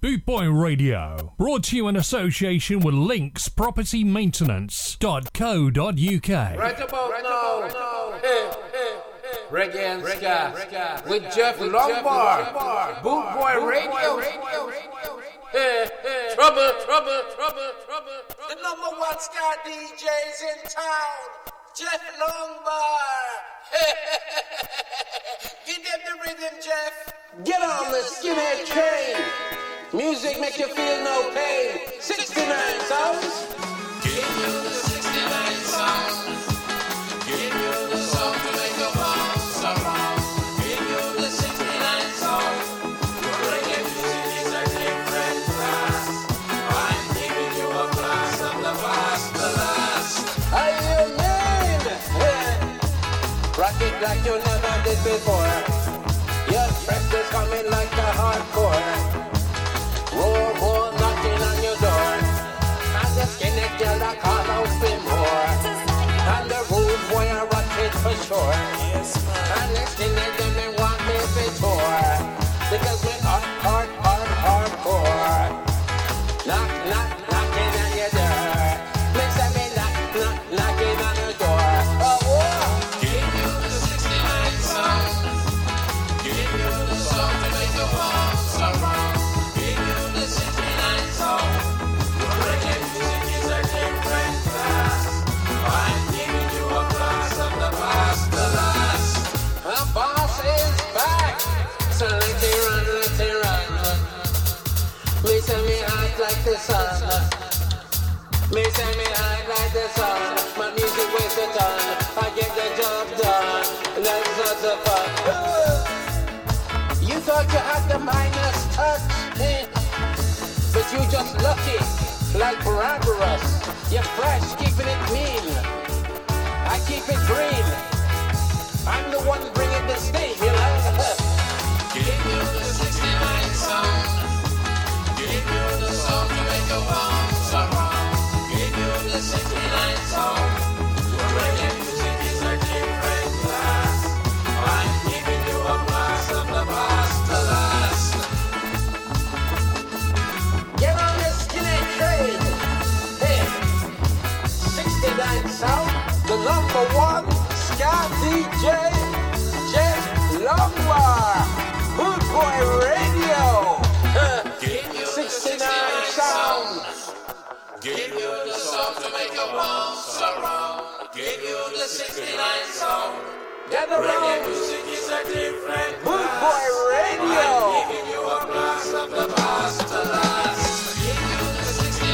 Bootboy Radio, brought to you in association with Links Property Maintenance.co.uk. Right about right now, right now. Hey, hey, hey. Reggae and Ska with Jeff Lombard, Bootboy Radio. Hey, hey. Trouble, trouble, trouble, trouble. The number one ska DJs in town, Jeff Lombard. Give them the rhythm, Jeff. Get on the skinhead train. Music make you feel no pain. 69 songs. Give you the 69 sounds. Give you the song to make your around. Give you the 69 sounds. Reggae music is a different class. I'm giving you a class of the past, the last. How you mean? Rock it like you never did before. Your friends is coming like a hardcore. It for sure. Weighs. I get the job done. That's not the fun. You thought you had the Midas touch, eh? but you just lucky, like Barbaros. You're fresh, keeping it mean. I keep it green. I'm the one bringing the steam, you know. Give you the 69 sound. Give you the song to make a bounce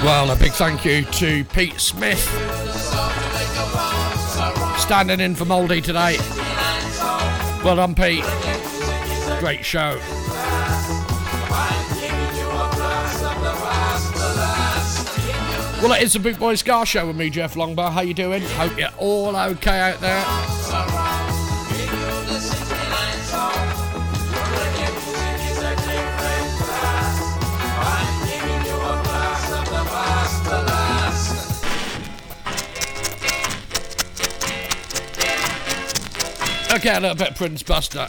Well, a big thank you to Pete Smith, standing in for Mouldy today. 69 song. Well done, Pete. Great show. Well, it is the Big Boy Ska Show with me, Jeff Longbar. How you doing? Hope you're all okay out there. A little bit of Prince Buster.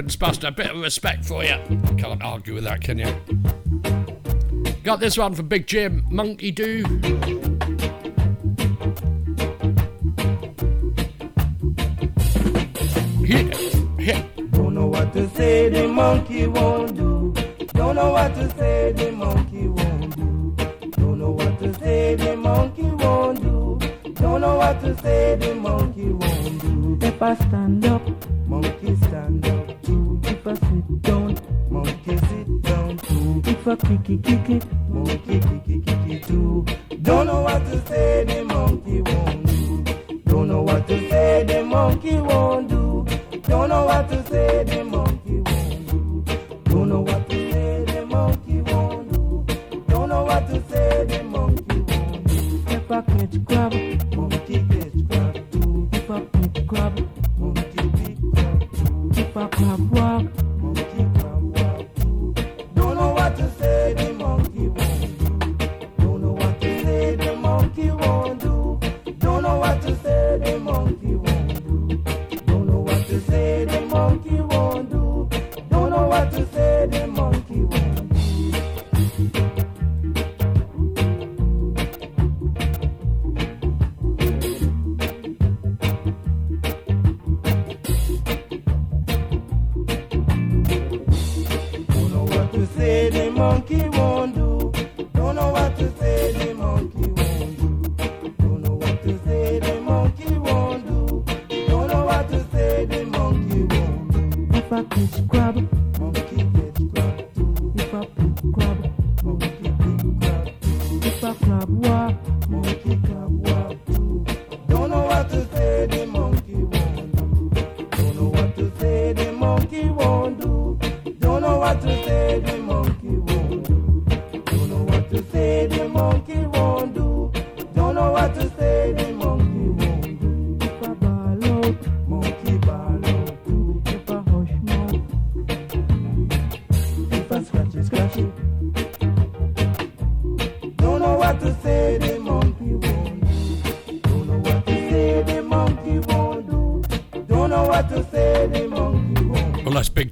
difference, Buster. A bit of respect for you. Can't argue with that, can you? Got this one from Big Jim Monkey Do. I can't scrub.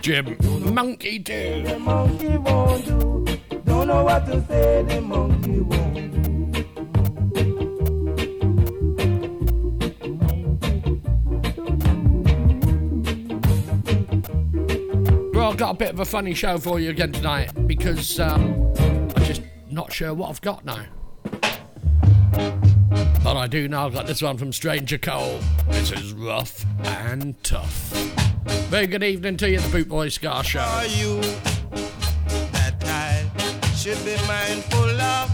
Jim. Monkey do. The monkey won't do. Don't know what to say. The monkey won't. I've got a bit of a funny show for you again tonight because um, I'm just not sure what I've got now. But I do know I've got this one from Stranger Cole. This is rough and tough. Very good evening to you, the Bootboy Ska Show. Are you that I should be mindful of?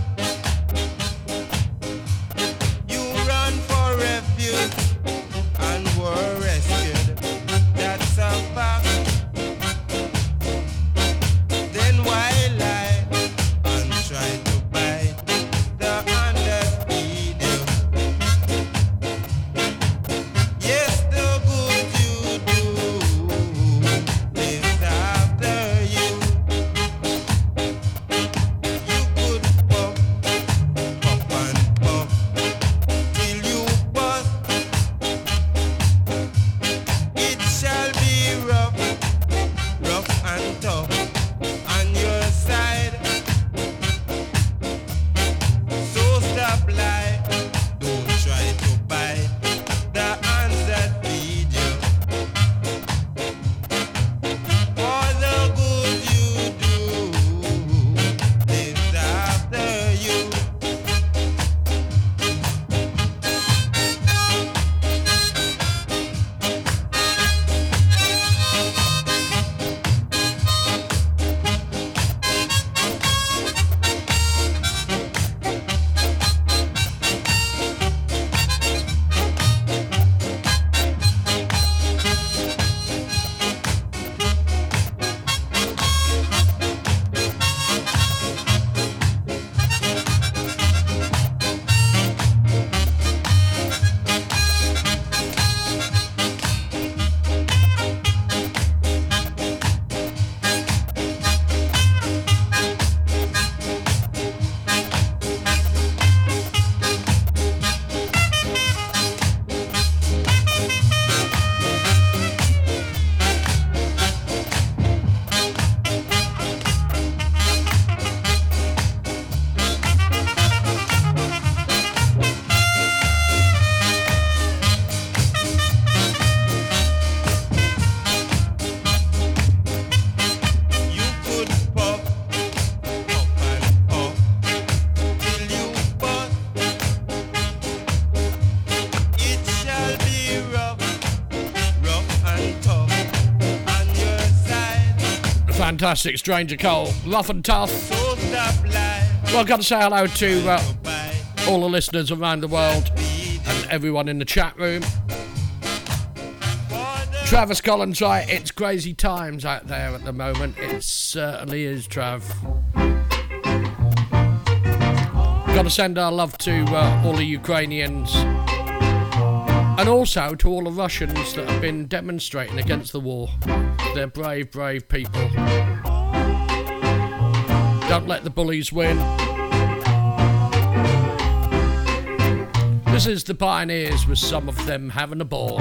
Fantastic Stranger Cole. Rough and tough. Got to say hello to uh, all the listeners around the world and everyone in the chat room. Travis Collins, right? It's crazy times out there at the moment. It certainly is, Trav. Got to send our love to uh, all the Ukrainians and also to all the Russians that have been demonstrating against the war. They're brave, brave people. Don't let the bullies win. This is the Pioneers with some of them having a ball.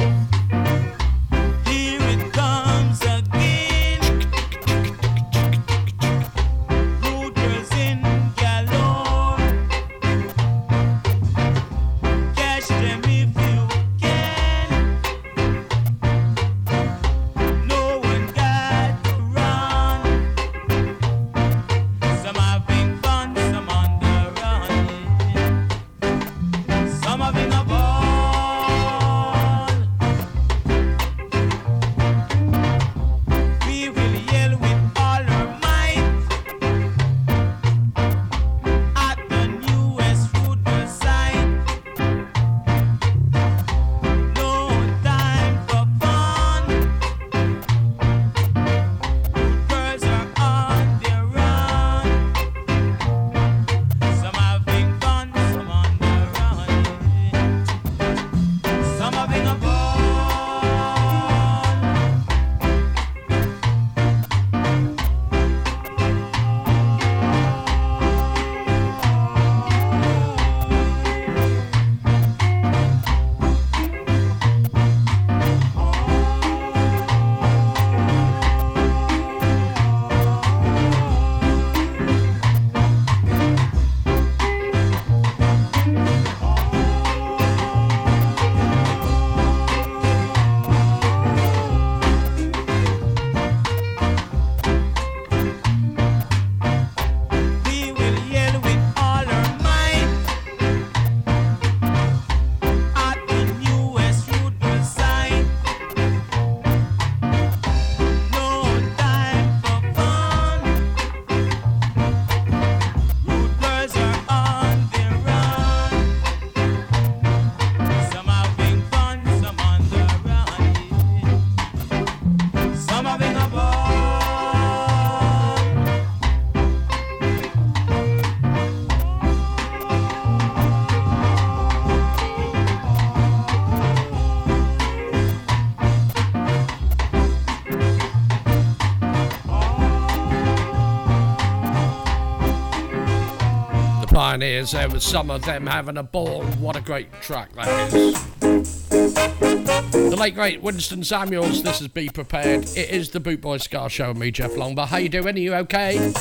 Pioneers, there was some of them having a ball. What a great track that is. The late great Winston Samuels, this is Be Prepared. It is the Bootboy Ska Show with me, Jeff Longbar. How you doing? Are you okay?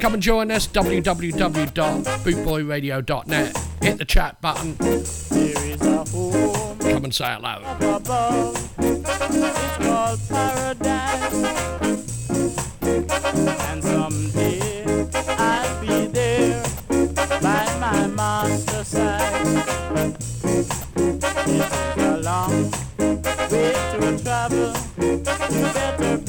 Come and join us, www.bootboyradio.net. Hit the chat button. Come and say hello. Way to travel. You better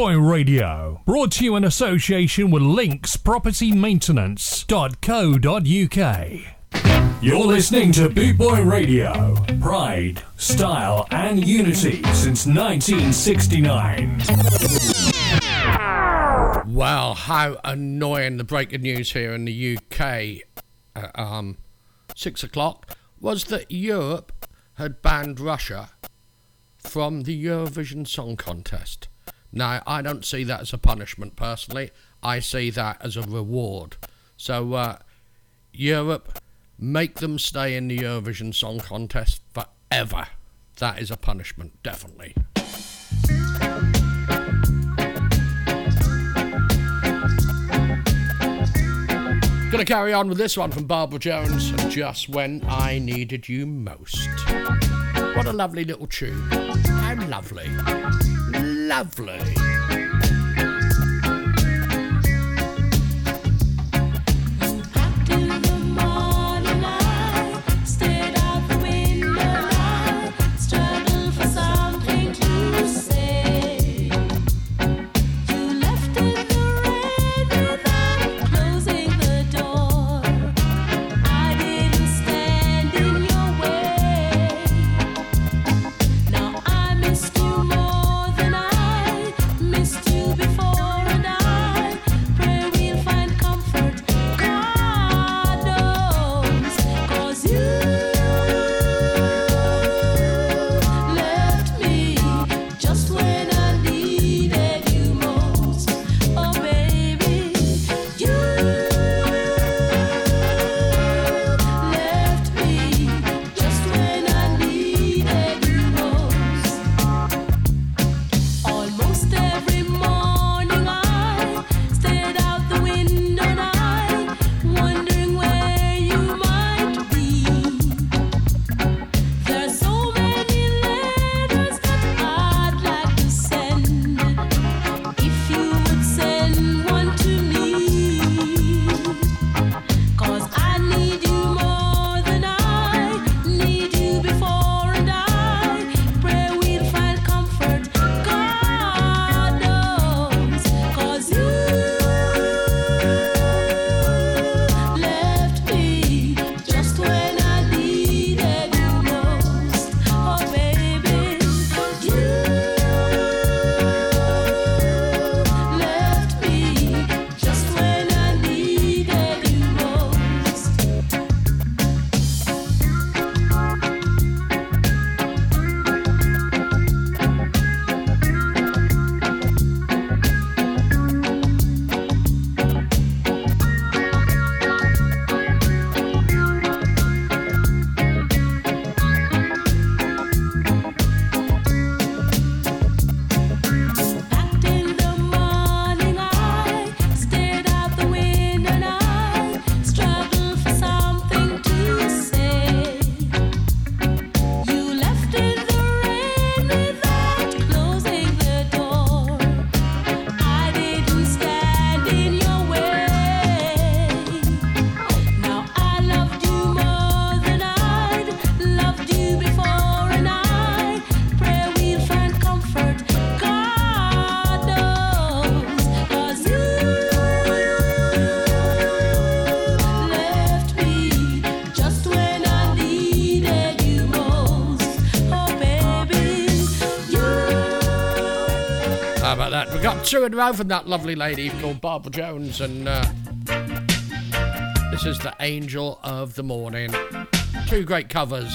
Bootboy Radio. Brought to you in association with Links Property Maintenance.co.uk. You're listening to Bootboy Radio. Pride, style, and unity since 1969. Well, how annoying the breaking news here in the UK at um, six o'clock was that Europe had banned Russia from the Eurovision Song Contest. Now, I don't see that as a punishment personally, I see that as a reward. So, uh, Europe, make them stay in the Eurovision Song Contest forever. That is a punishment, definitely. Gonna carry on with this one from Barbara Jones, Just When I Needed You Most. What a lovely little tune. How lovely. Lovely. Two in a row from that lovely lady called Barbara Jones, and uh, this is the Angel of the Morning. Two great covers.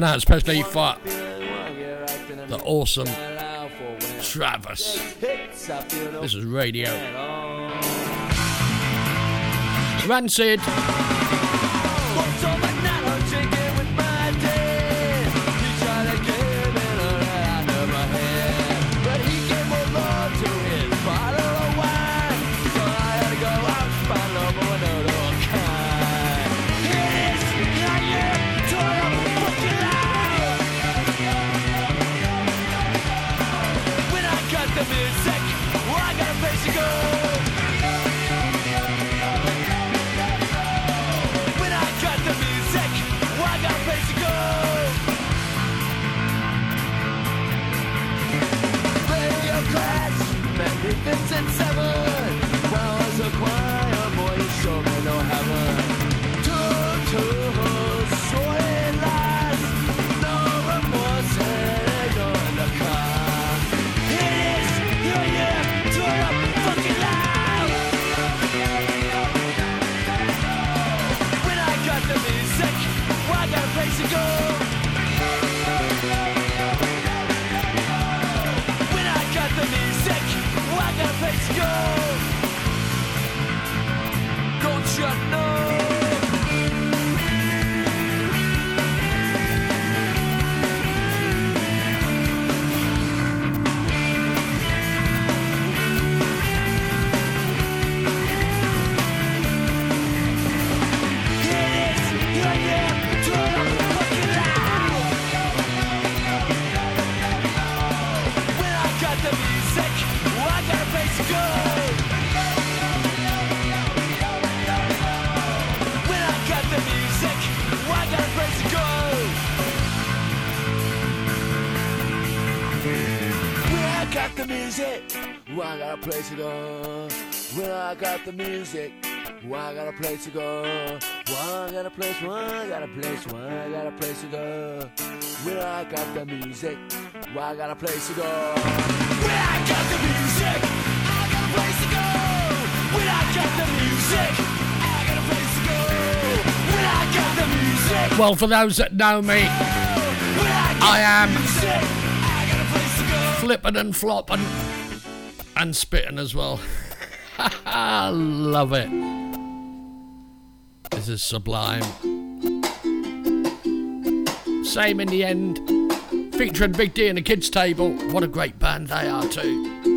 shout out especially for the awesome Travis. This is radio. Rancid. place to go. Well, I got the music. Well, I got a place to go. Well, I got a place, well, I got a place, well, I got a place to go. Well, I got the music. Well, I got a place to go. Well, I got the music. Well, for those that know me, I am flipping and flopping and spitting as well. I love it. This is sublime. Same in the end. Featuring Big D and the kids' table. What a great band they are, too.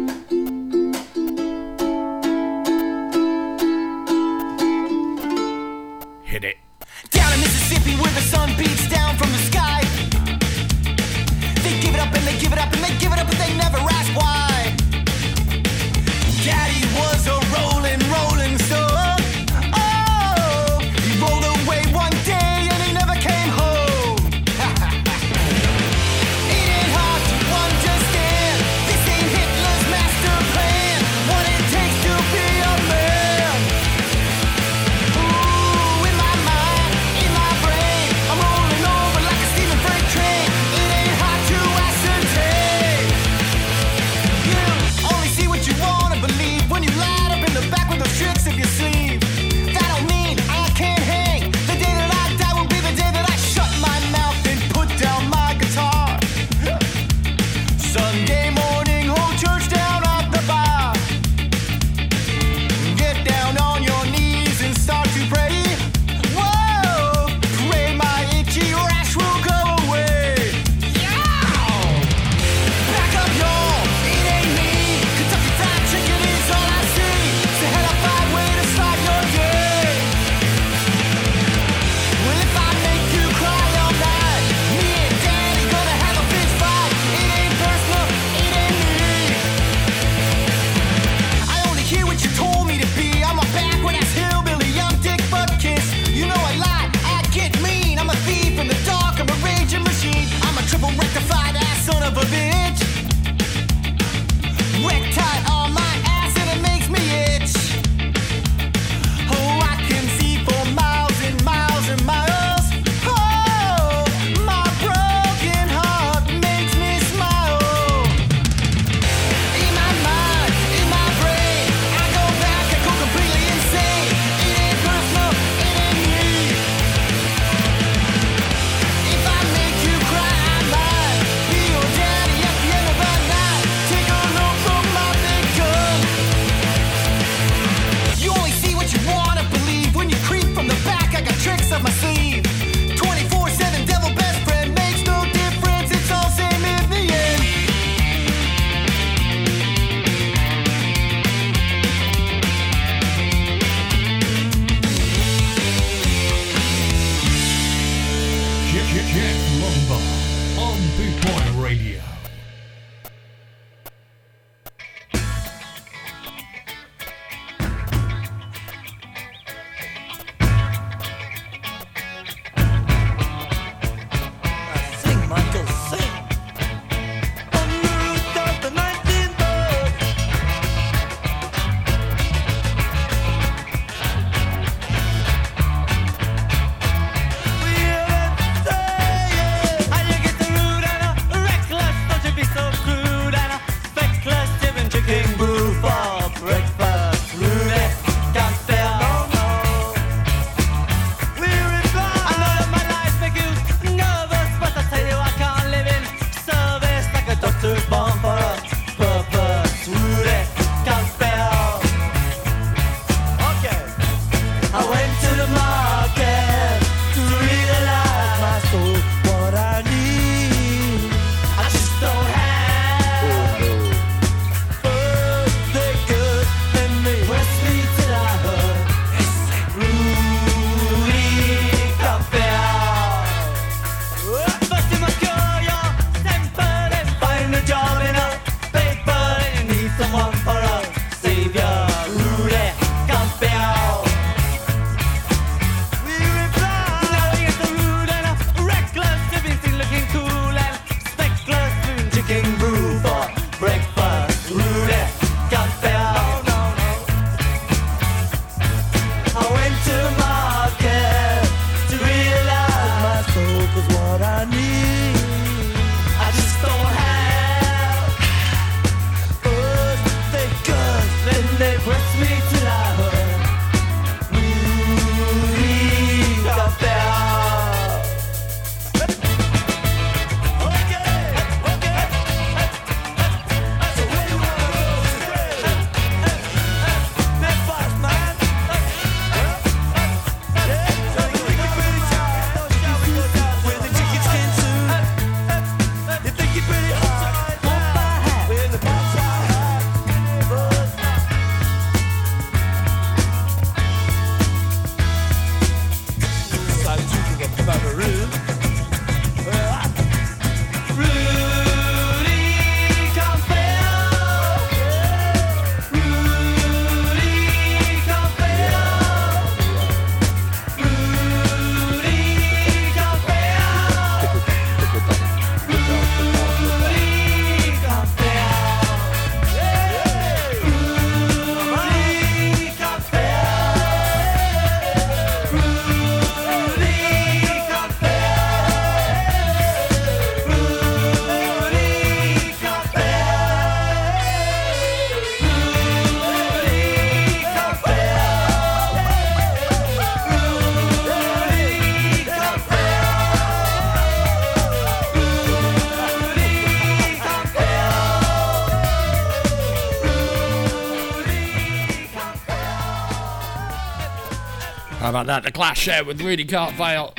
About that? The Clash there with Can't Fail.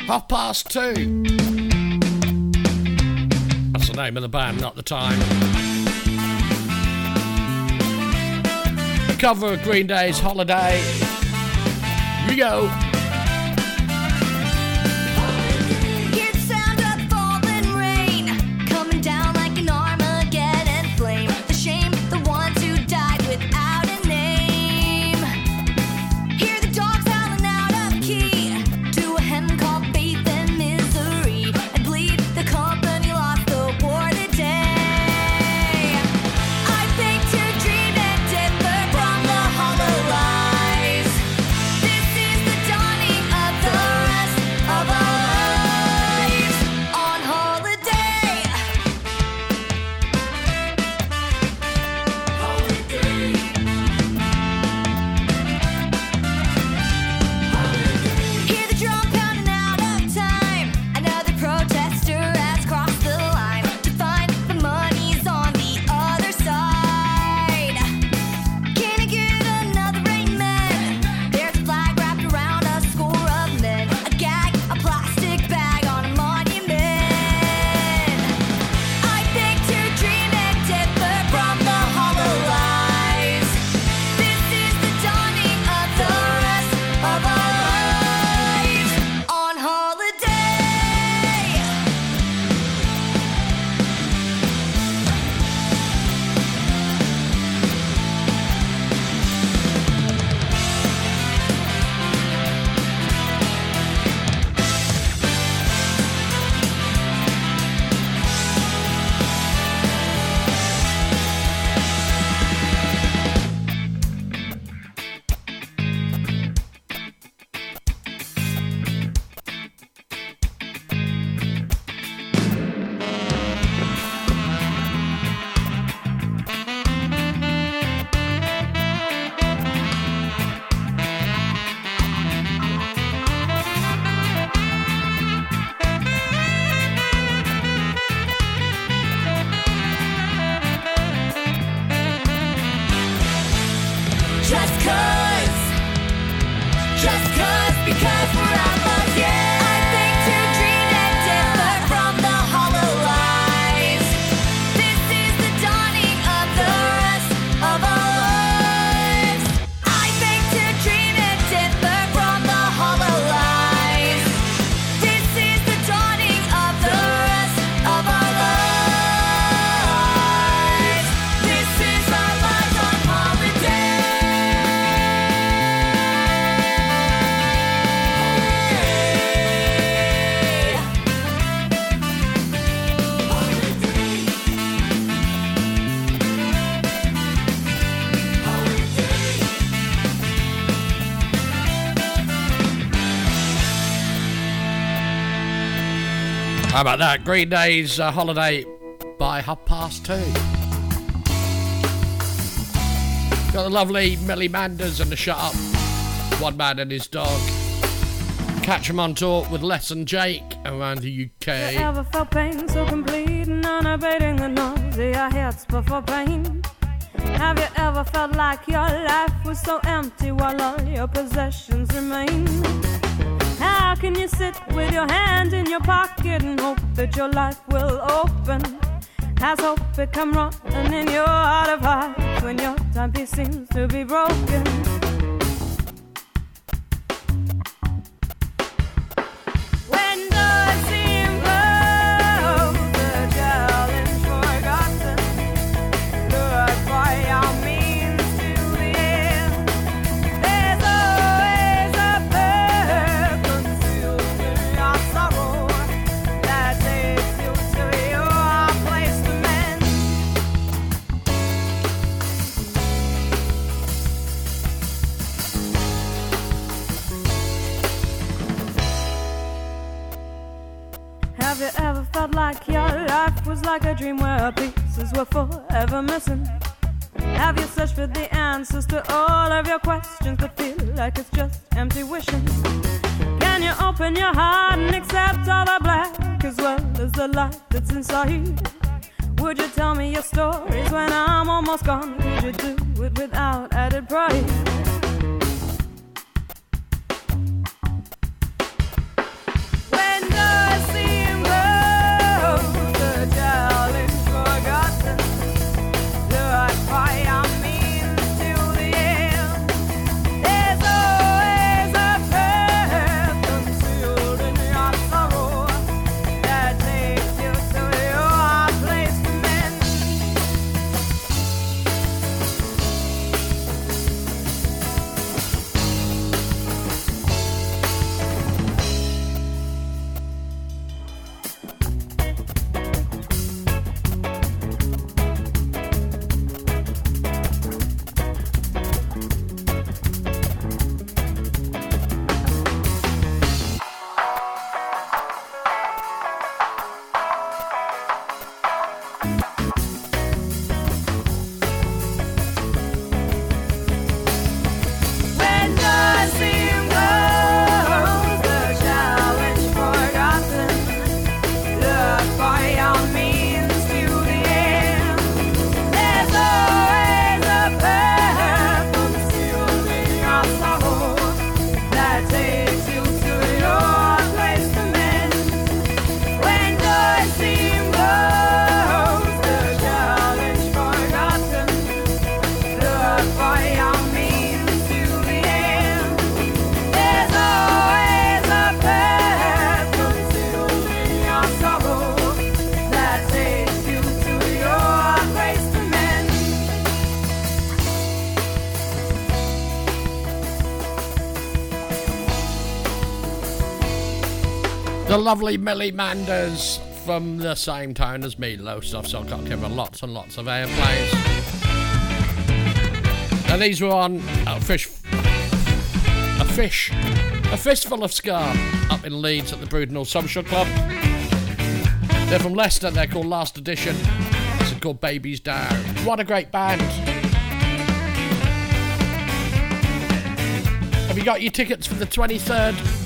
Half past two. That's the name of the band, not the time. A cover of Green Day's Holiday. Here we go. How about that? Green Day's uh, Holiday by half past two. Got the lovely Millie Manders and the Shut Up. One man and his dog. Catch 'em on tour with Les and Jake around the UK. Ever felt pain so complete and unabating the hits before pain? Have you ever felt like your life was so empty while all your possessions remain? Can you sit with your hand in your pocket and hope that your life will open? Has hope become rotten in your heart of hearts when your timepiece seems to be broken? Have you ever felt like your life was like a dream where pieces were forever missing? Have you searched for the answers to all of your questions but feel like it's just empty wishing? Can you open your heart and accept all the black as well as the light that's inside? Would you tell me your stories when I'm almost gone? Could you do it without added pride? lovely Millie Manders from the same town as me, Lowestoft, so I got given lots and lots of airplays. Now these were on a fish, a fish, a fistful of Ska up in Leeds at the Brudenell Social Club. They're from Leicester. They're called Last Edition. It's called Babies Down. What a great band! Have you got your tickets for the 23rd?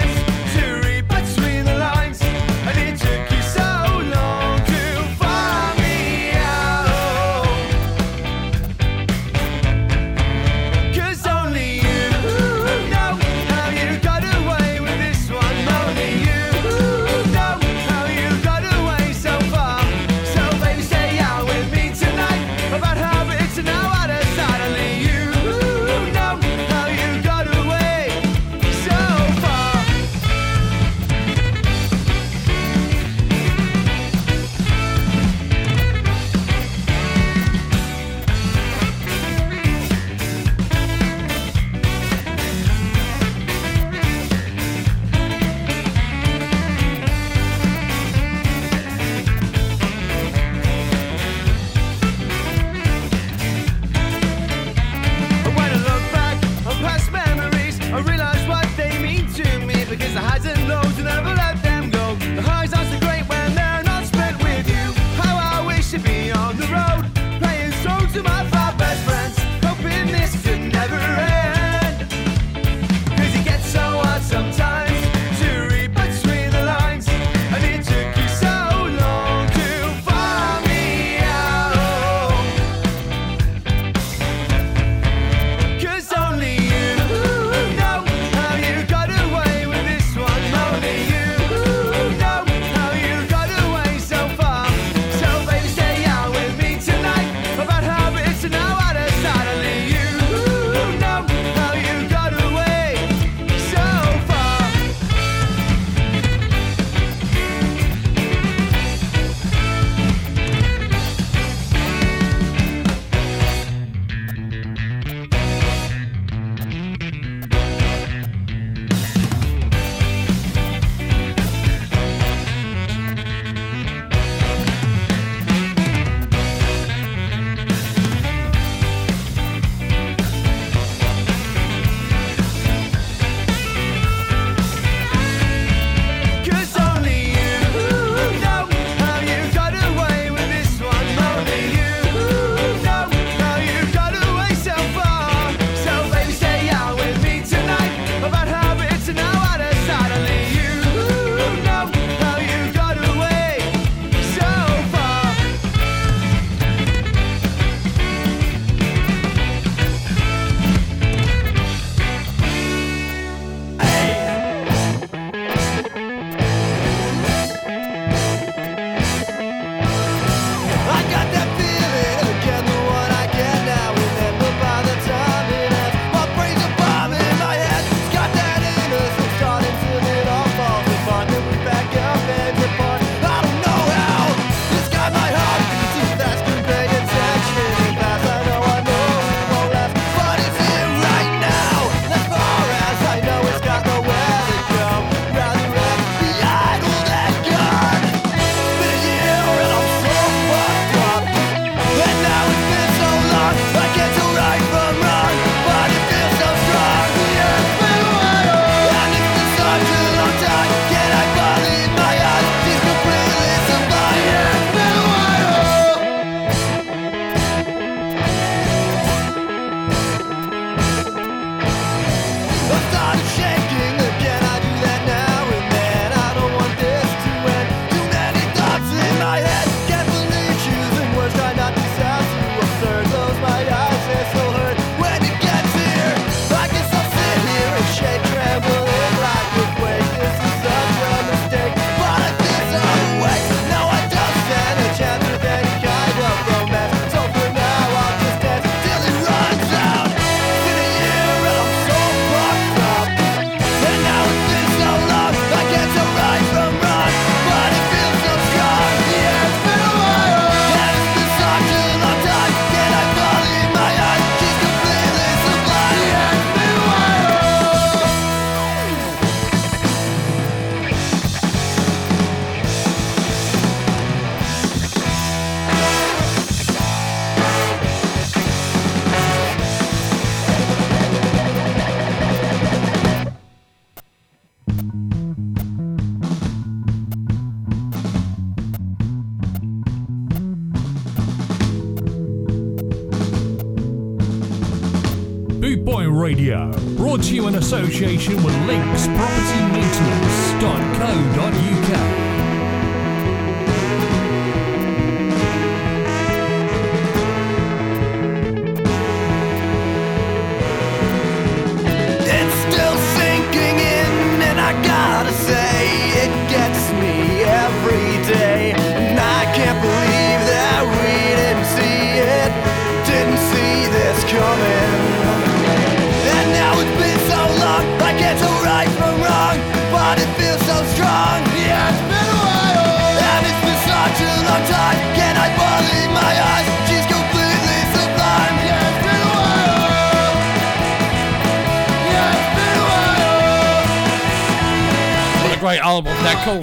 association with Links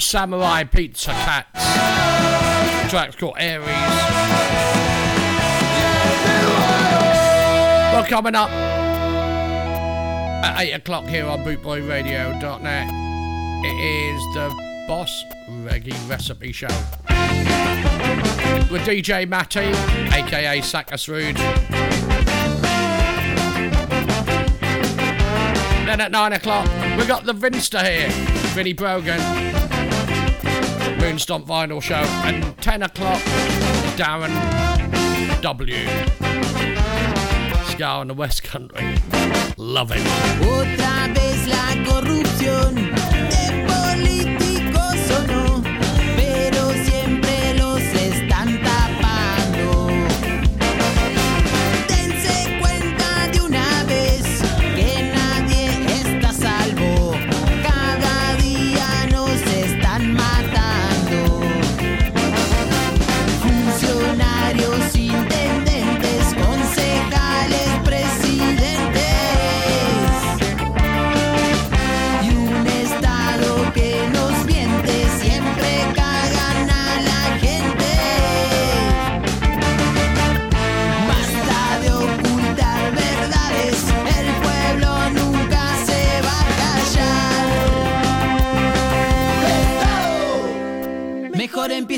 Samurai Pizza Cats. The track's called Aries. Well, coming up at 8 o'clock here on bootboyradio.net, it is the Boss Reggae Recipe Show. With DJ Matty, aka Sackus Rude. Then at 9 o'clock, we got the Vinster here, Vinnie Brogan. Moonstomp Vinyl Show. And 10 o'clock, Darren W. Ska on the West Country. Love it.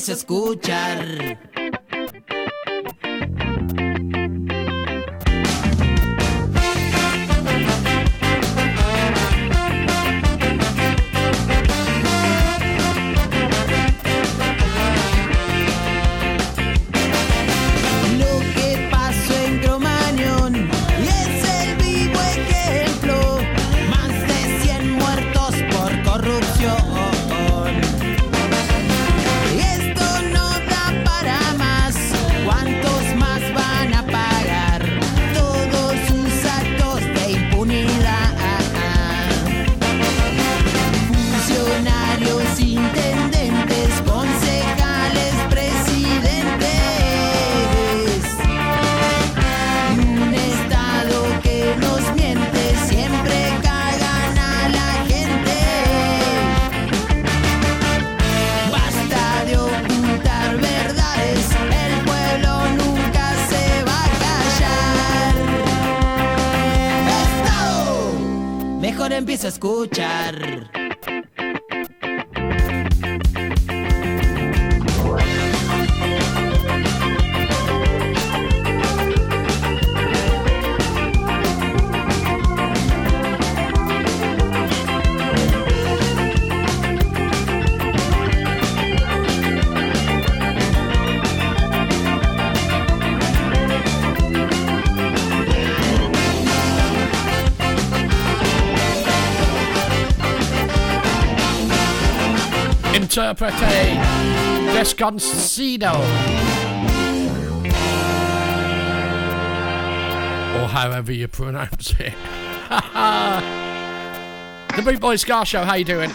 escuchar. Empieza a escuchar. Desconocido. Or however you pronounce it. the Bootboy Ska Show, how you doing?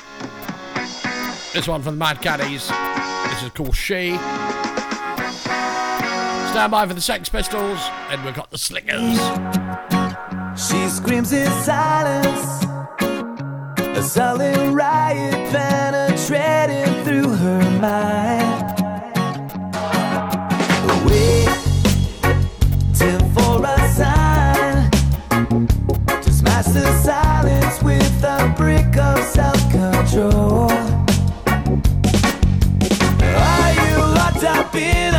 This one from the Mad Caddies. This is called She. Stand by for the Sex Pistols, and we've got the Slingers. She screams in silence, a silent riot penetrating through her mind. Waiting for a sign to smash the silence with a brick of self-control. Are you locked up in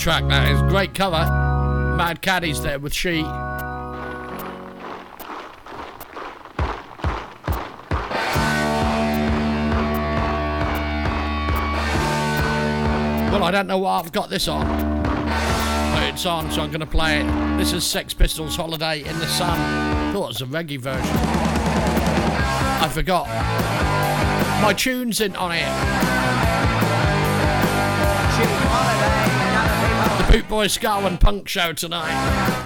track that is. Great cover. Mad Caddies there with She. Well, I don't know why I've got this on. But it's on, so I'm going to play it. This is Sex Pistols Holiday in the Sun. I thought it was a reggae version. I forgot. My tune's in on it. Boot Boy Scotland punk show tonight.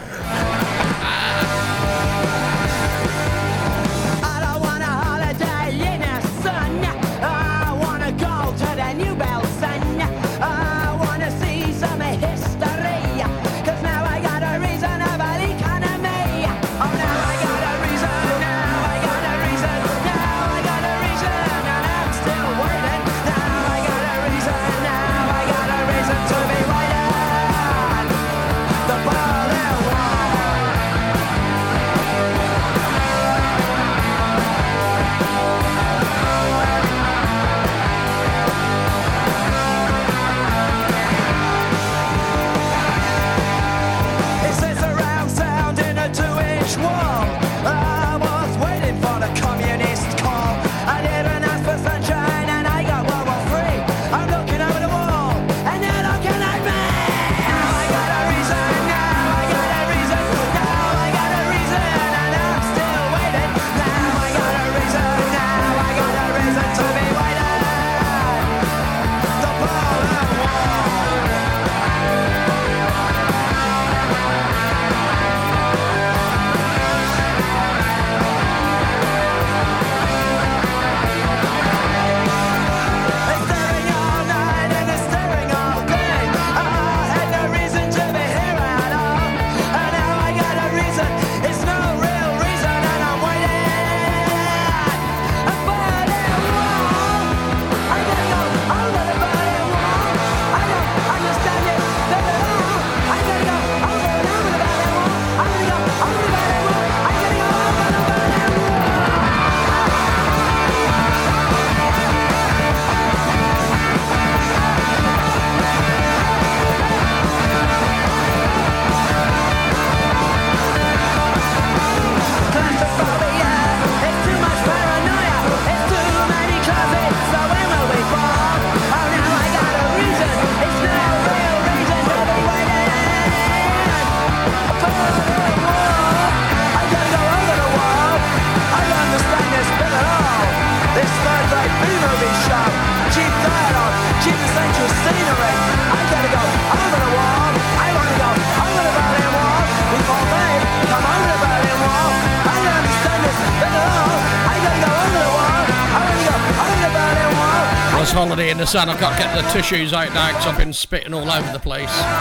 holiday in the sun. I can't get the tissues out now because I've been spitting all over the place. I'm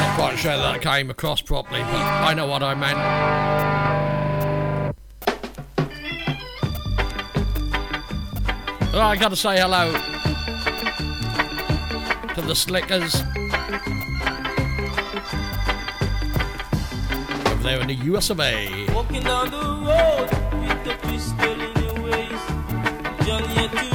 not quite sure that I came across properly, but I know what I meant. Oh, I gotta say hello to the slickers over there in the US of A yet to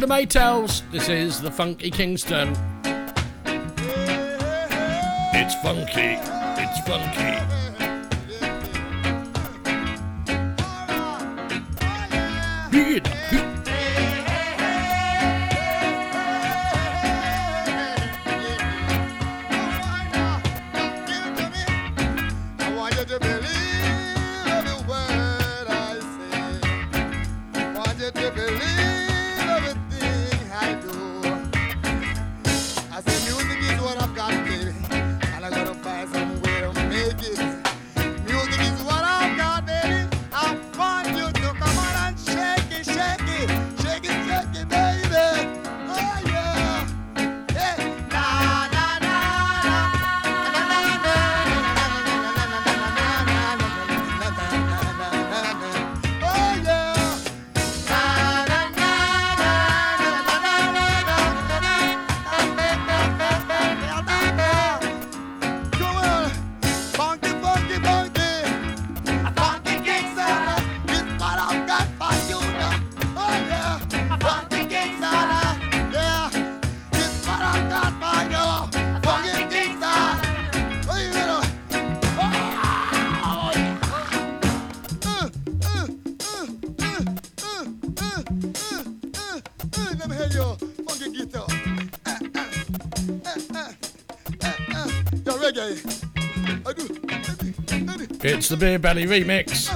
to the Maytals. This is the Funky Kingston. It's funky. It's funky. It's the Beer Belly remix.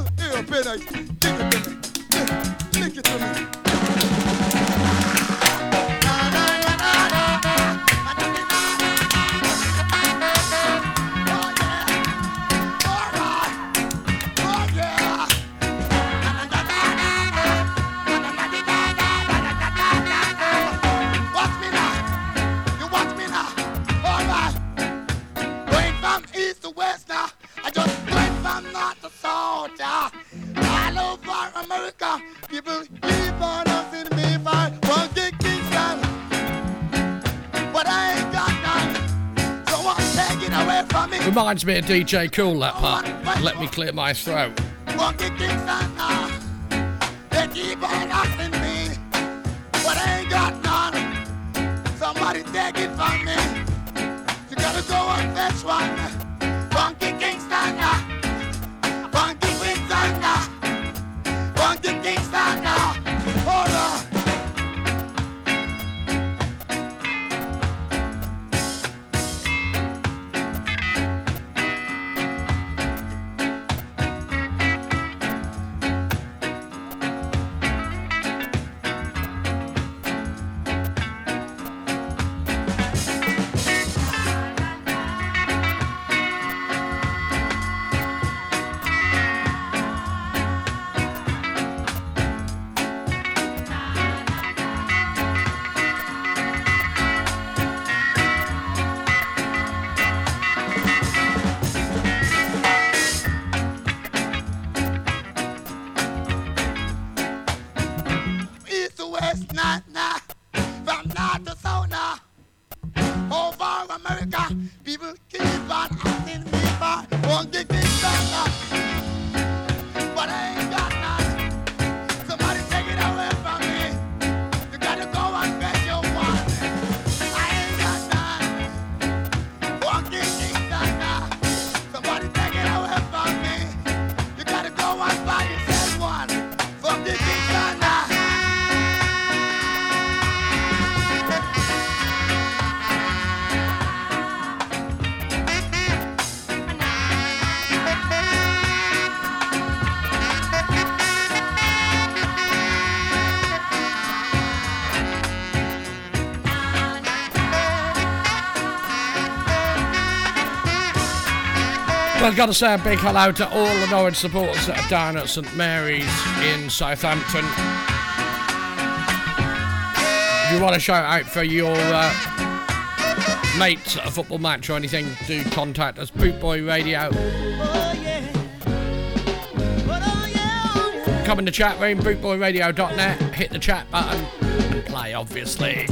reminds me of DJ Kool, that part. Let me clear my throat. I've got to say a big hello to all the Norwich supporters that are down at St Mary's in Southampton. If you want to shout out for your uh, mates at a football match or anything, do contact us. Bootboy Radio. Come in the chat room, bootboyradio.net, hit the chat button, play obviously.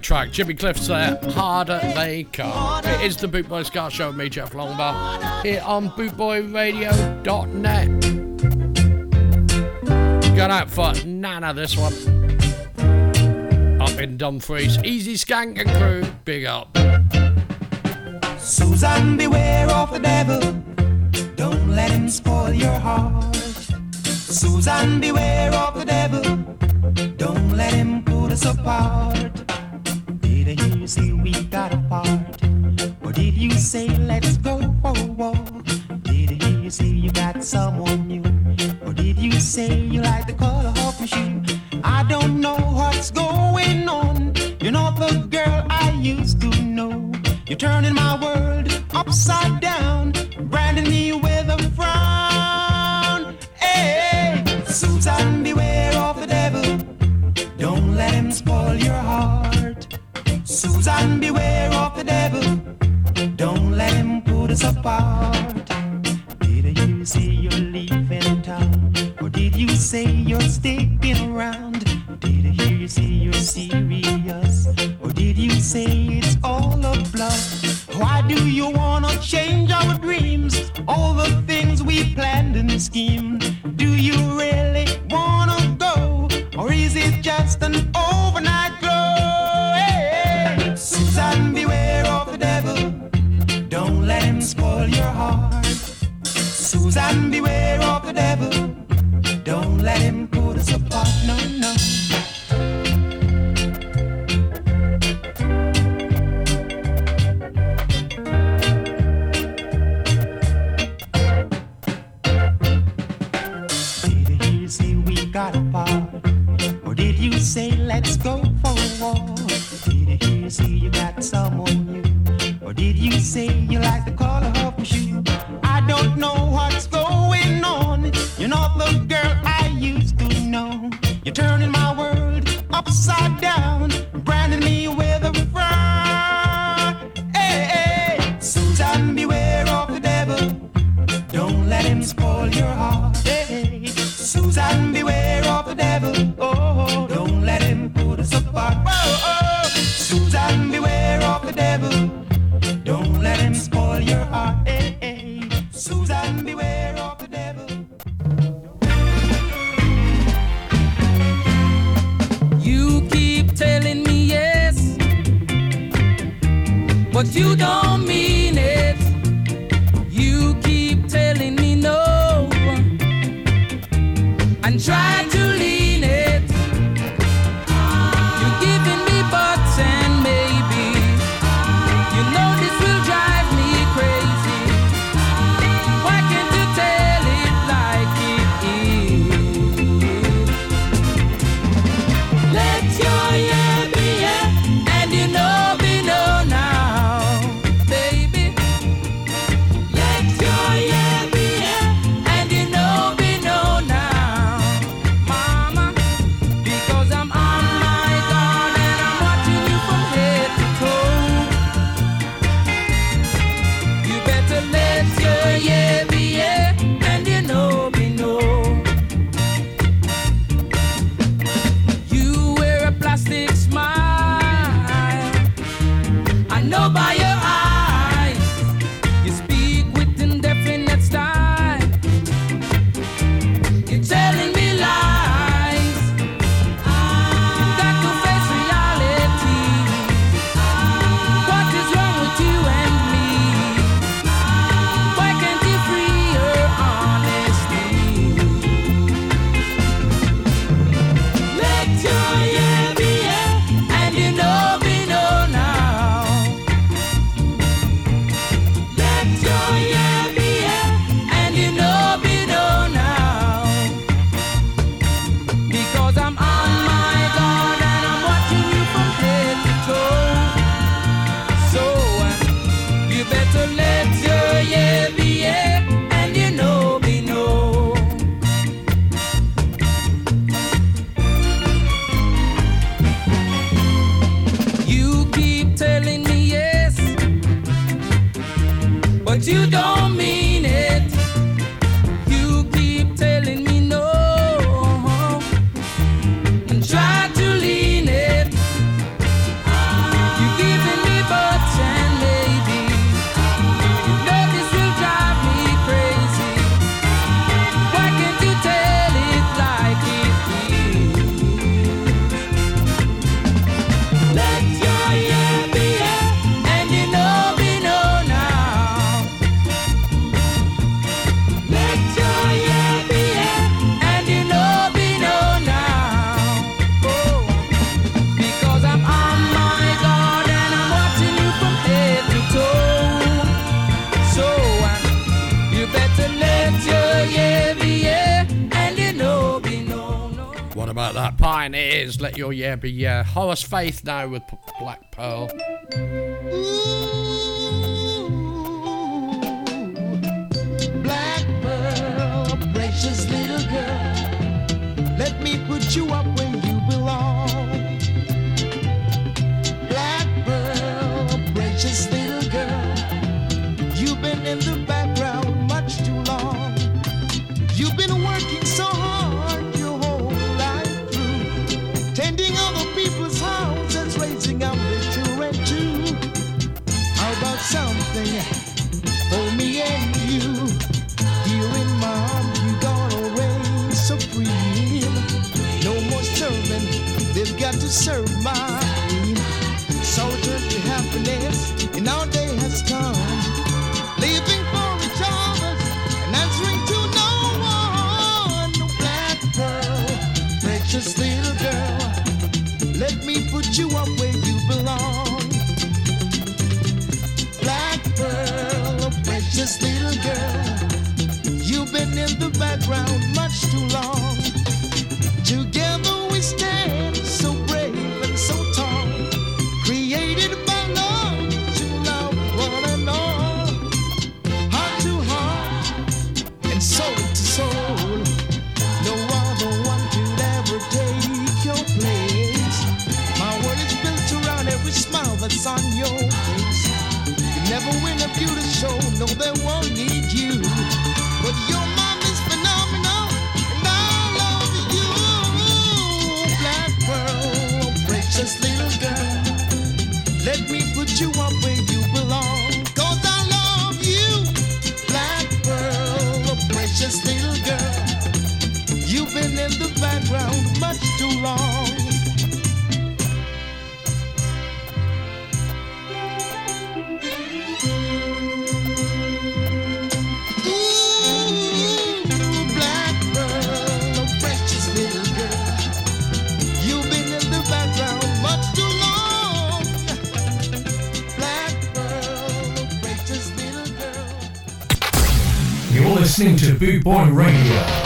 great track. Jimmy Cliff's there, Harder They Come. It is the Bootboy Ska Show with me, Jeff Longbar, here on bootboyradio.net. Going out for Nana this one. Up in Dumfries, Easy Skank and crew, big up. Susan, beware of the devil. Don't let him spoil your heart. Susan, beware of the devil. Don't let him put us apart. turning Horace Faith now with Black Pearl. Boot Boy Radio.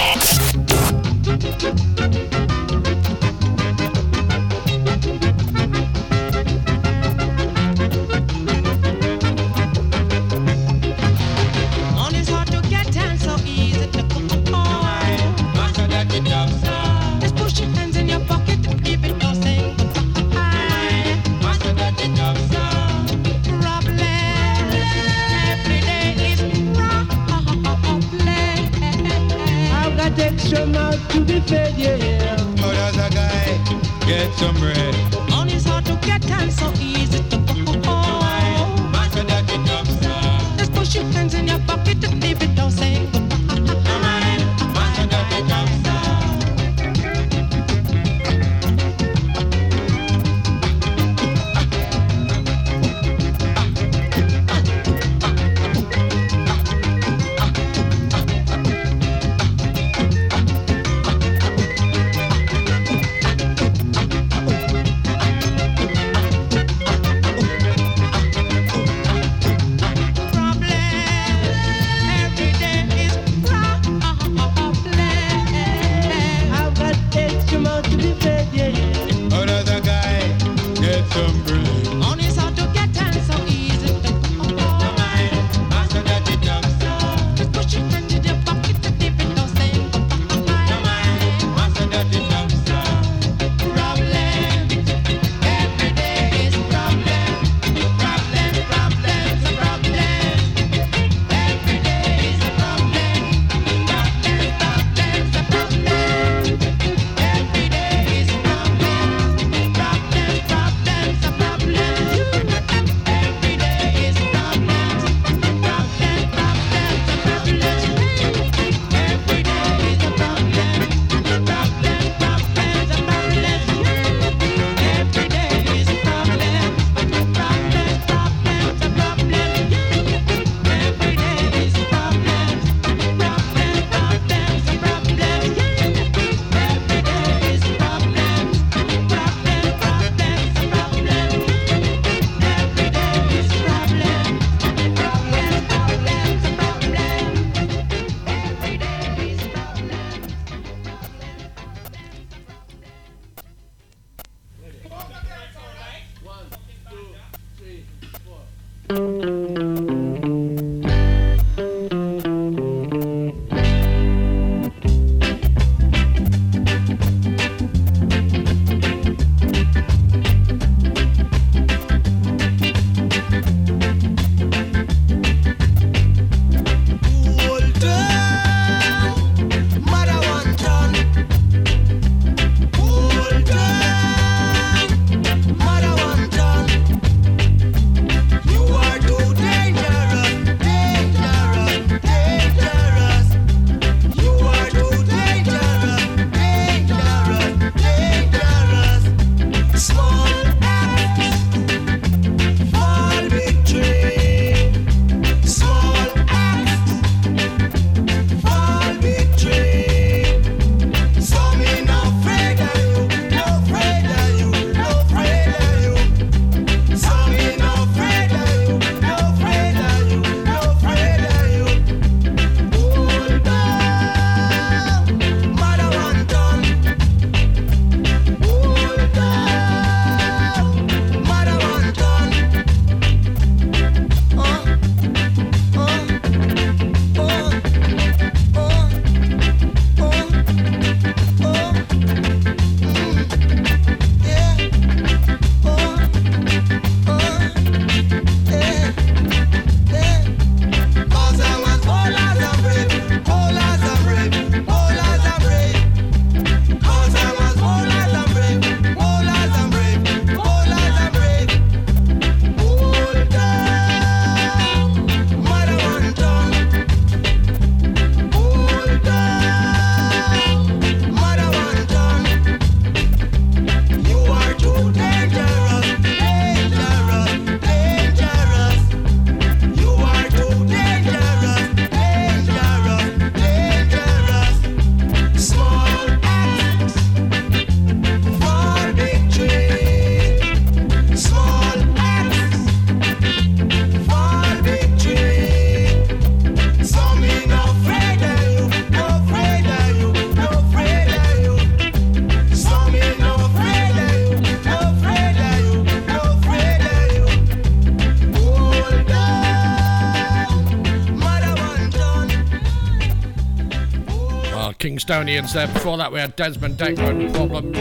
There. Before that, we had Desmond Dekker with problems.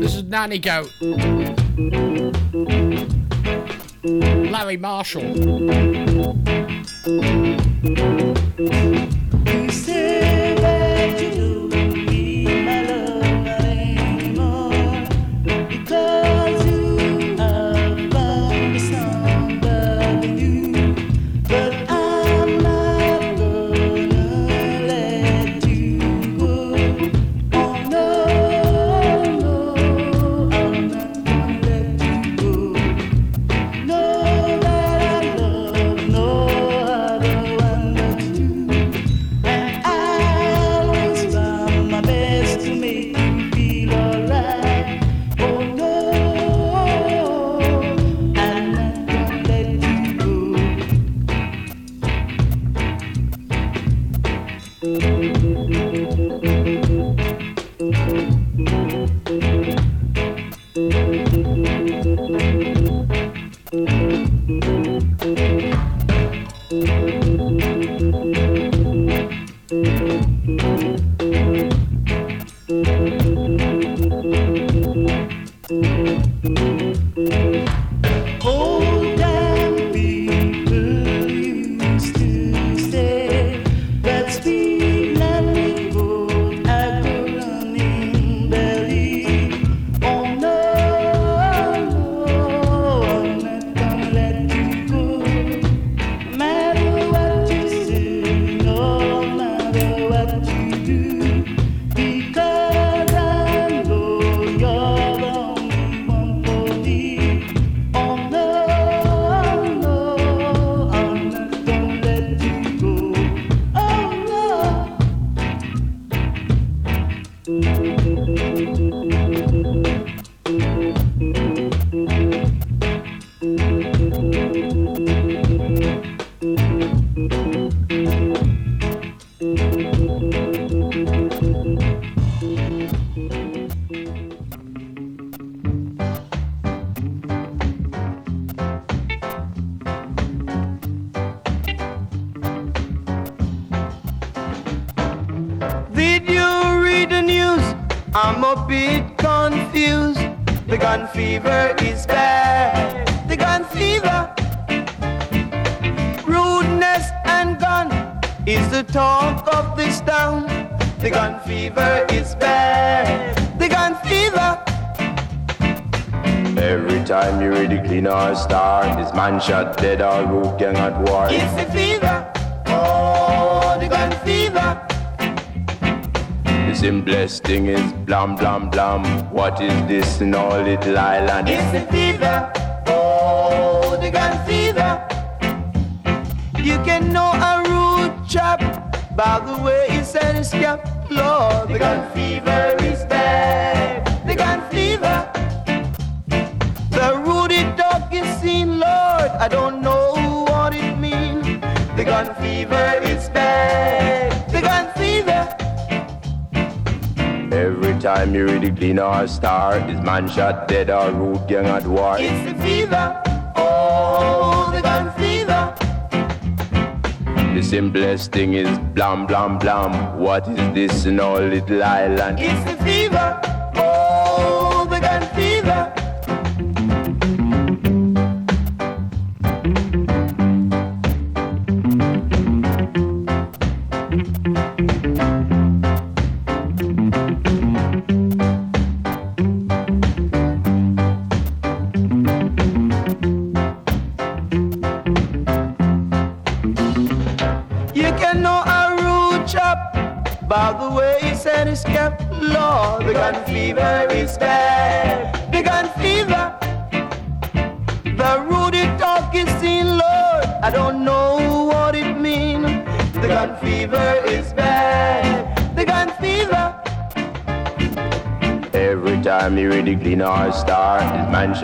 This is Nanny Goat. Larry Marshall. gunshot dead or road gang at war. It's the fever, oh, the gun fever. The simplest thing is blam, blam, blam. What is this in all little island? It's the fever, oh, the gun fever. You can know a rude chap by the way he said his cap, Lord, the gun fever. Them you really clean or star. Is man shot dead or root gang at war? It's the fever. Oh, the gun fever. The simplest thing is blam blam blam. What is this in our little island? It's the fever.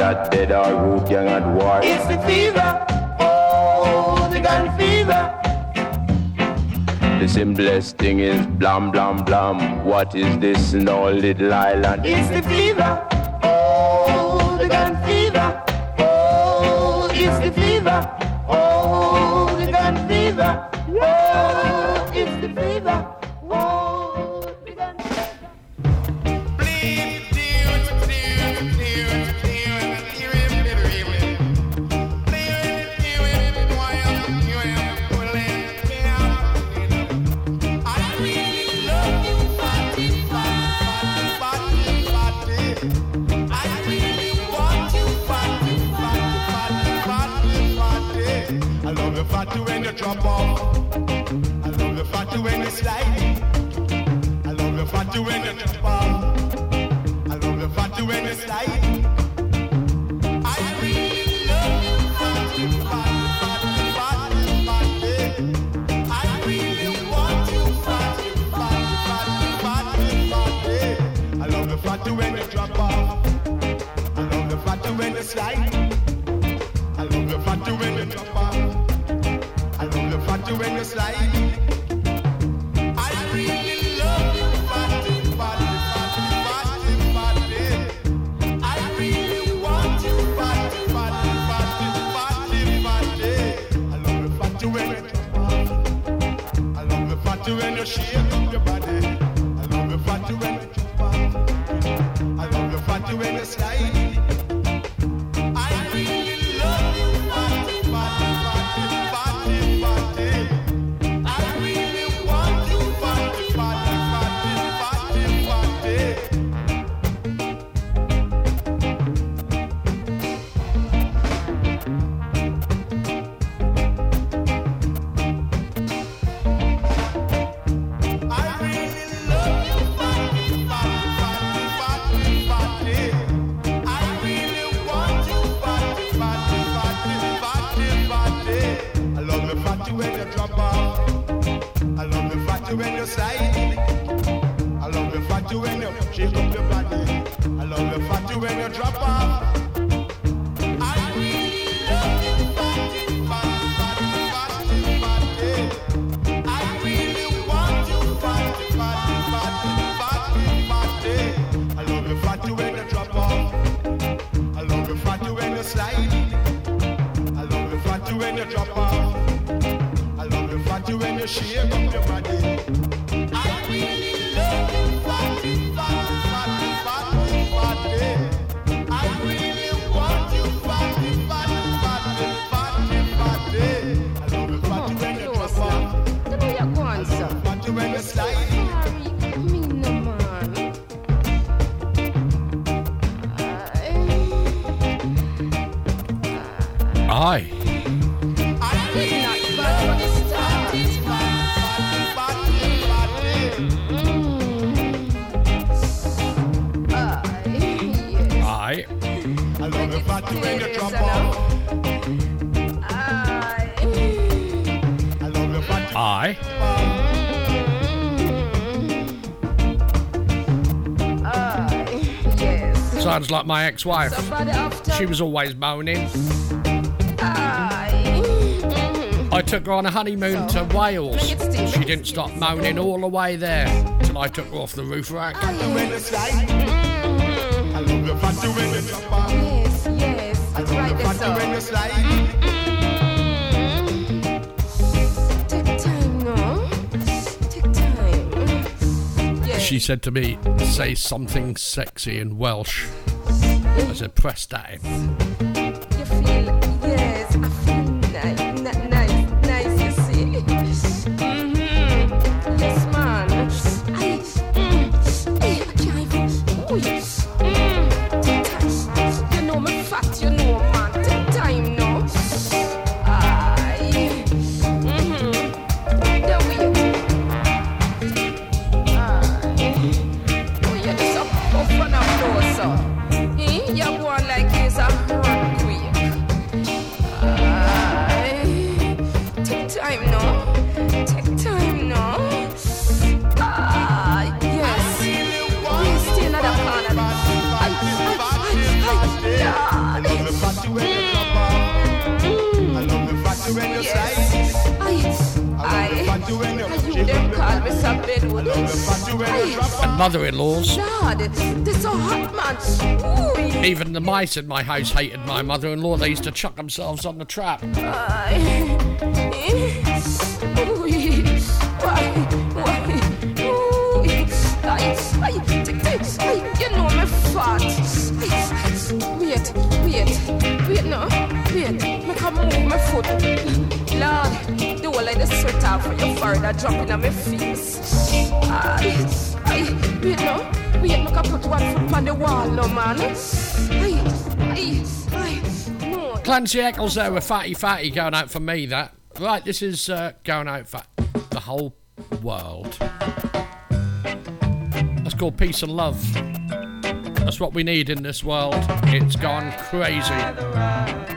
shot dead or root young at war. It's the fever, oh, the gun fever. The simplest thing is blam blam blam. What is this in all little island? It's the fever, oh, the gun fever, oh, it's the fever. Sounds like my ex-wife. She was always moaning. I took her on a honeymoon to Wales. She didn't stop moaning all the way there till I took her off the roof rack. Oh, when you slide. Mm-hmm. I love the fat when you drop off. Yes, yes. I love the fat when you slide. Mm-hmm. Take time, no? Take time. Mm-hmm. Yes. She said to me, say something sexy in Welsh. I said, press that in. You me some bedwood. And mother-in-laws. Lord, this so hot, man. Even the mice in my house hated my mother-in-law. They used to chuck themselves on the trap. Ah, eh, eh, of your further dropping on my face. Aye, aye, wait, no, wait. Me can put one foot on the wall, no man. Aye, aye, aye, no. Clancy Eccles there with Fatty Fatty going out for me, that. Right, this is uh, going out for the whole world. That's called Peace and Love. That's what we need in this world. It's gone crazy.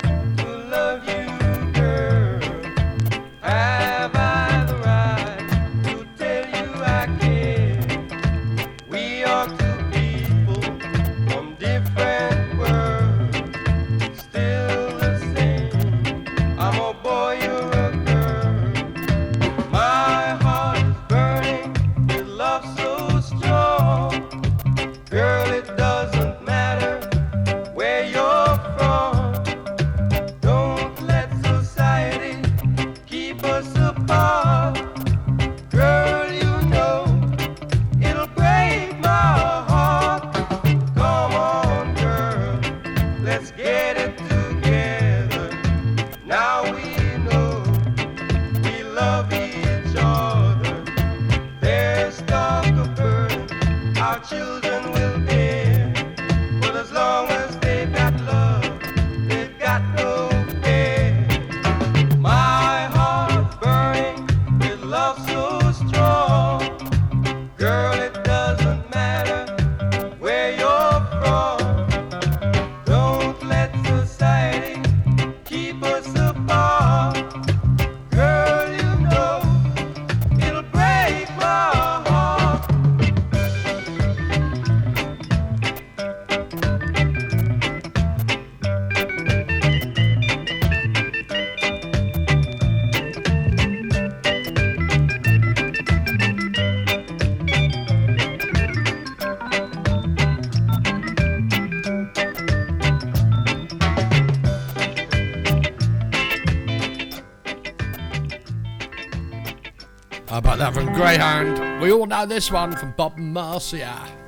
We all know this one from Bob Marcia.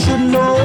should know.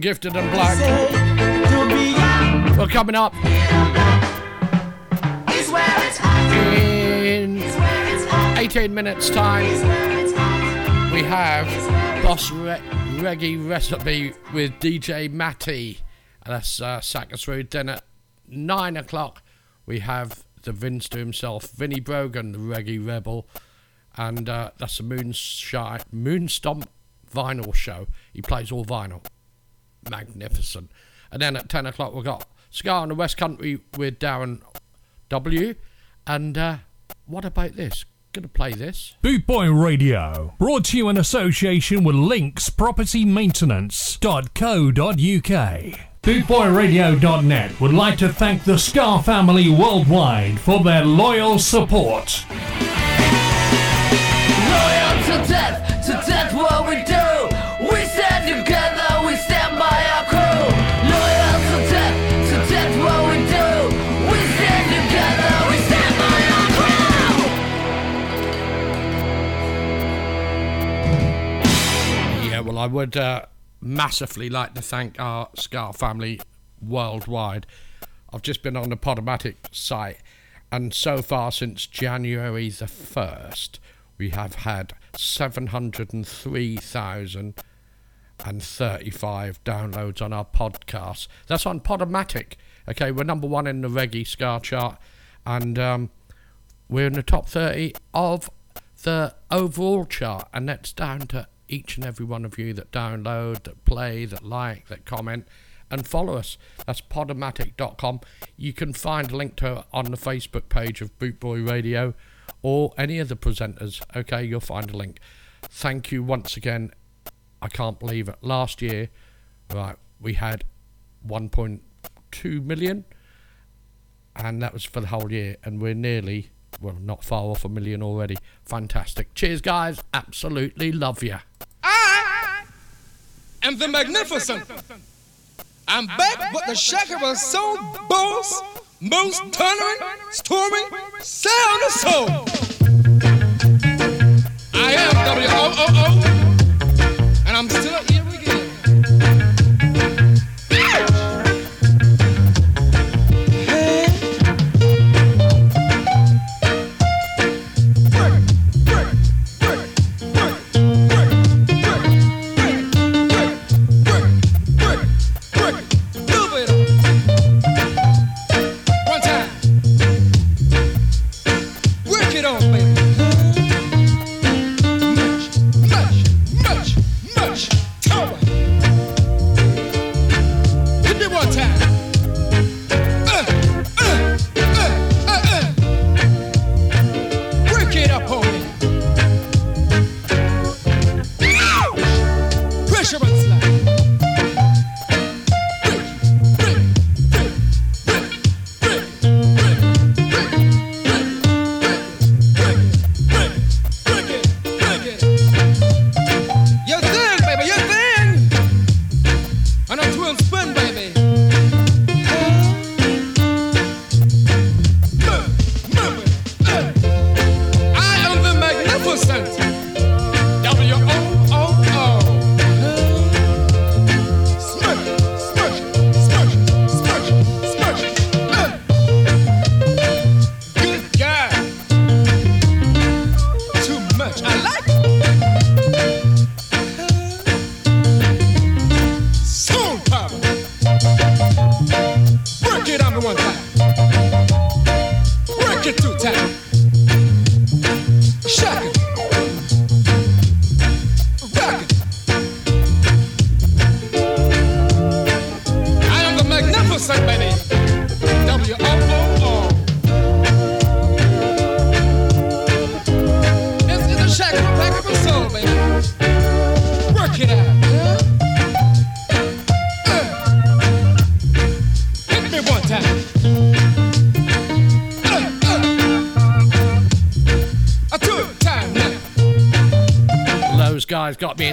Gifted, and Black. Well, coming up in 18 minutes' time, we have Boss Re- Reggae Recipe with DJ Matty. And that's uh, Sackers Road. Then at 9 o'clock, we have the Vinster himself, Vinnie Brogan, the Reggae Rebel. And uh, that's the Moonshine, Moonstomp vinyl show. He plays all vinyl. Magnificent. And then at 10 o'clock, we've got Ska in the West Country with Darren W. And uh, what about this? Gonna play this. Boot Boy Radio, brought to you in association with Links Property Maintenance.co.uk. Bootboyradio.net would like to thank the Ska family worldwide for their loyal support. Loyal to death, to death I would uh, massively like to thank our Ska family worldwide. I've just been on the Podomatic site, and so far since January the 1st, we have had 703,035 downloads on our podcast. That's on Podomatic. Okay, we're number one in the Reggae Ska chart, and um, we're in the top 30 of the overall chart, and that's down to each and every one of you that download, that play, that like, that comment, and follow us. That's podomatic.com. You can find a link to it on the Facebook page of Bootboy Radio or any of the presenters. Okay, you'll find a link. Thank you once again. I can't believe it. Last year, right, we had 1.2 million, and that was for the whole year, and we're nearly, well, not far off a million already. Fantastic. Cheers, guys. Absolutely love you. Ah! and the magnificent. I'm back with the shaker Shakira Soul Boss, most thundering, storming, sound of soul. I am W-O-O-O, and I'm still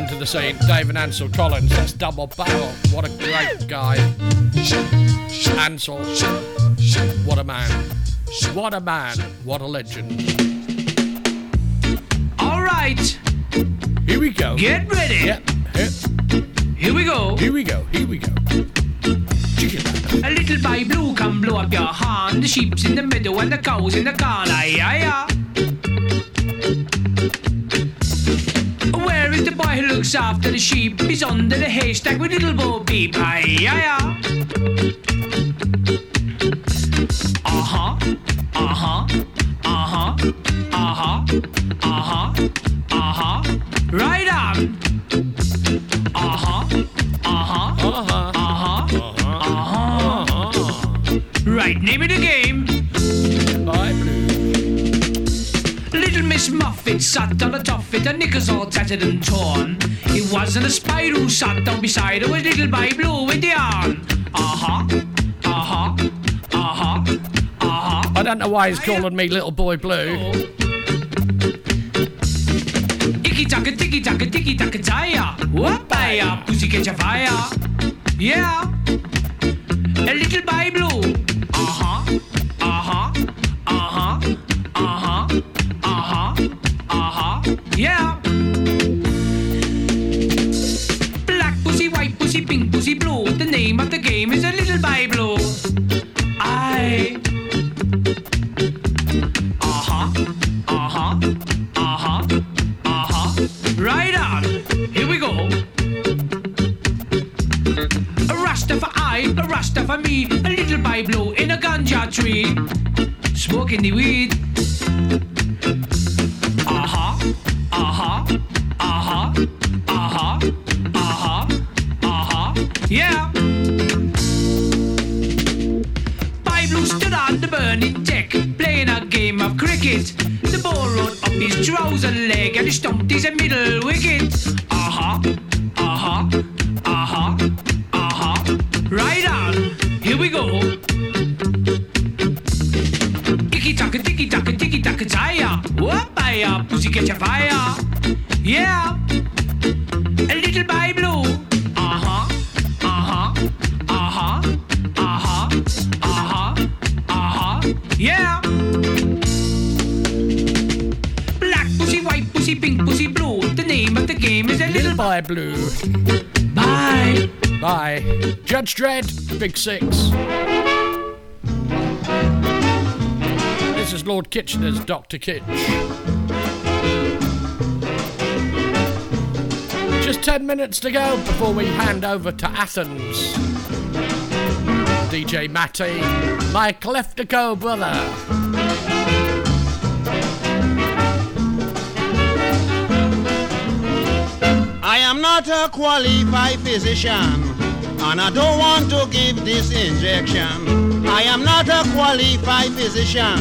into the scene. David Ansel Collins, that's double barrel. What a great guy. Ansel, what a man. What a man. What a legend. Knickers all tattered and torn. It wasn't a spider who sat down beside her, it was little boy blue with the yarn. Uh huh. Uh huh. Uh huh. Uh huh. I don't know why he's calling me Little Boy Blue. Icky taka ticky taka ticky taka taya. Whoopaya, pussy catch a fire. Yeah. A little boy blue. Uh Smoking the weed. Judge Dread, Big Six. This is Lord Kitchener's Dr. Kitch. Just 10 minutes to go before we hand over to Athens. DJ Matty, my Cleftico brother. I am not a qualified physician, and I don't want to give this injection. I am not a qualified physician,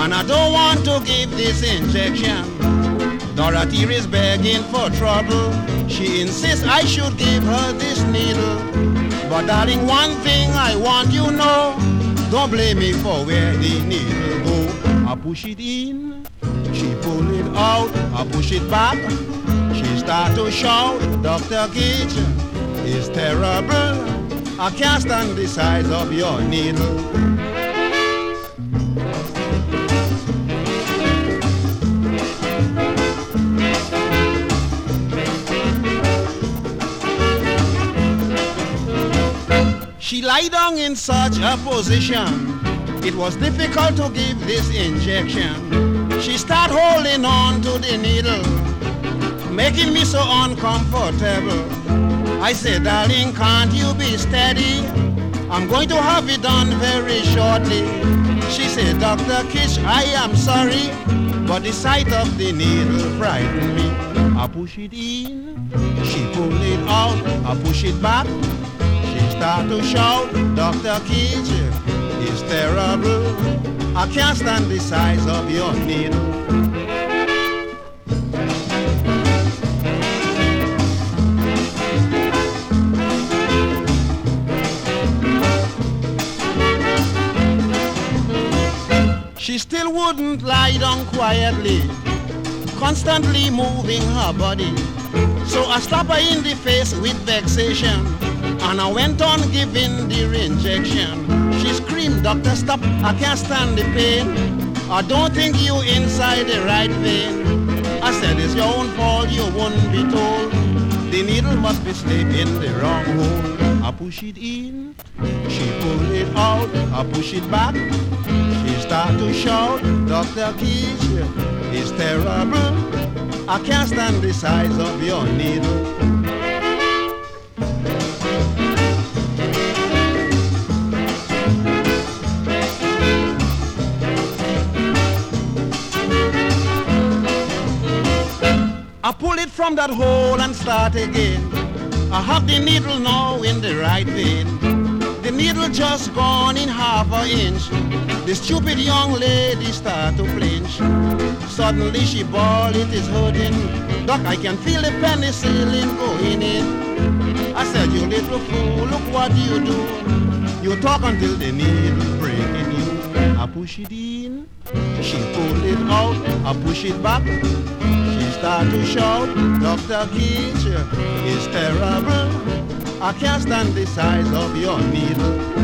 and I don't want to give this injection. Dorothy is begging for trouble. She insists I should give her this needle. But darling, one thing I want you know, don't blame me for where the needle go. I push it in, she pull it out, I push it back. She start to shout, Dr. Kitch is terrible. I can't stand the size of your needle. She lay down in such a position. It was difficult to give this injection. She start holding on to the needle, making me so uncomfortable. I said, darling, can't you be steady? I'm going to have it done very shortly. She said, Dr. Kitch, I am sorry, but the sight of the needle frightened me. I push it in, she pull it out, I push it back. She start to shout, Dr. Kitch is terrible. I can't stand the size of your needle. couldn't lie down quietly, constantly moving her body. So I slapped her in the face with vexation, and I went on giving the injection. She screamed, Doctor, stop, I can't stand the pain. I don't think you inside the right vein. I said, it's your own fault, you won't be told. The needle must be slipped in the wrong hole. I push it in, she pull it out, I push it back start to shout, Dr. Kitch, is terrible. I can't stand the size of your needle. I pull it from that hole and start again. I have the needle now in the right vein. The needle just gone in half an inch. The stupid young lady start to flinch. Suddenly she bawled, it is hurting. Doc, I can feel the penicillin going in. I said, you little fool, look what you do. You talk until the needle breaking you. I push it in, she pulled it out. I push it back, she start to shout. Dr. Kitch, it's terrible. I can't stand the size of your needle.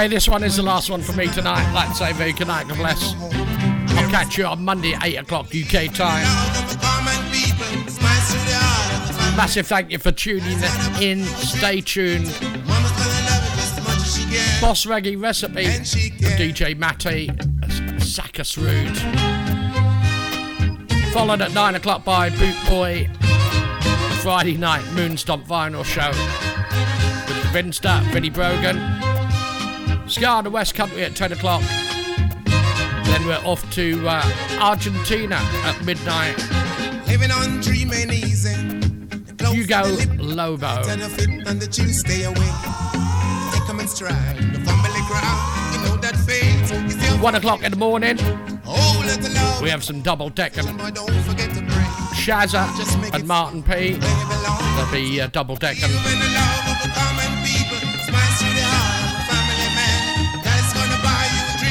Okay, this one is the last one for me tonight. Like to say very good night, God bless. I'll catch you on Monday, 8 o'clock UK time. Massive thank you for tuning in. Stay tuned. Boss Reggae Recipe DJ Matty, Sackus Rude. Followed at 9 o'clock by Boot Boy, Friday night Moonstomp Vinyl Show with Vinster, Vinnie Brogan. The West Country at 10 o'clock. Then we're off to uh, Argentina at midnight. Living on dreaming easy. Hugo Lobo. Benefit and the chill stay away. Take 'em in stride. The family ground. You know that fate is One o'clock in the morning. Oh, let the love. We have some double decker. Don't forget to pray. Shazza and Martin P. They'll be uh, double decking.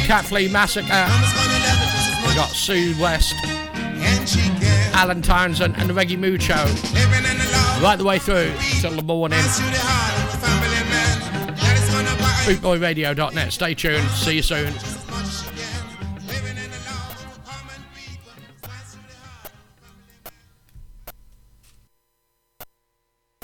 You. Cat Flea Massacre. We got Sue West. Alan Townsend, and the love. Right the way through till the morning. Bootboyradio.net. Stay tuned. See you soon.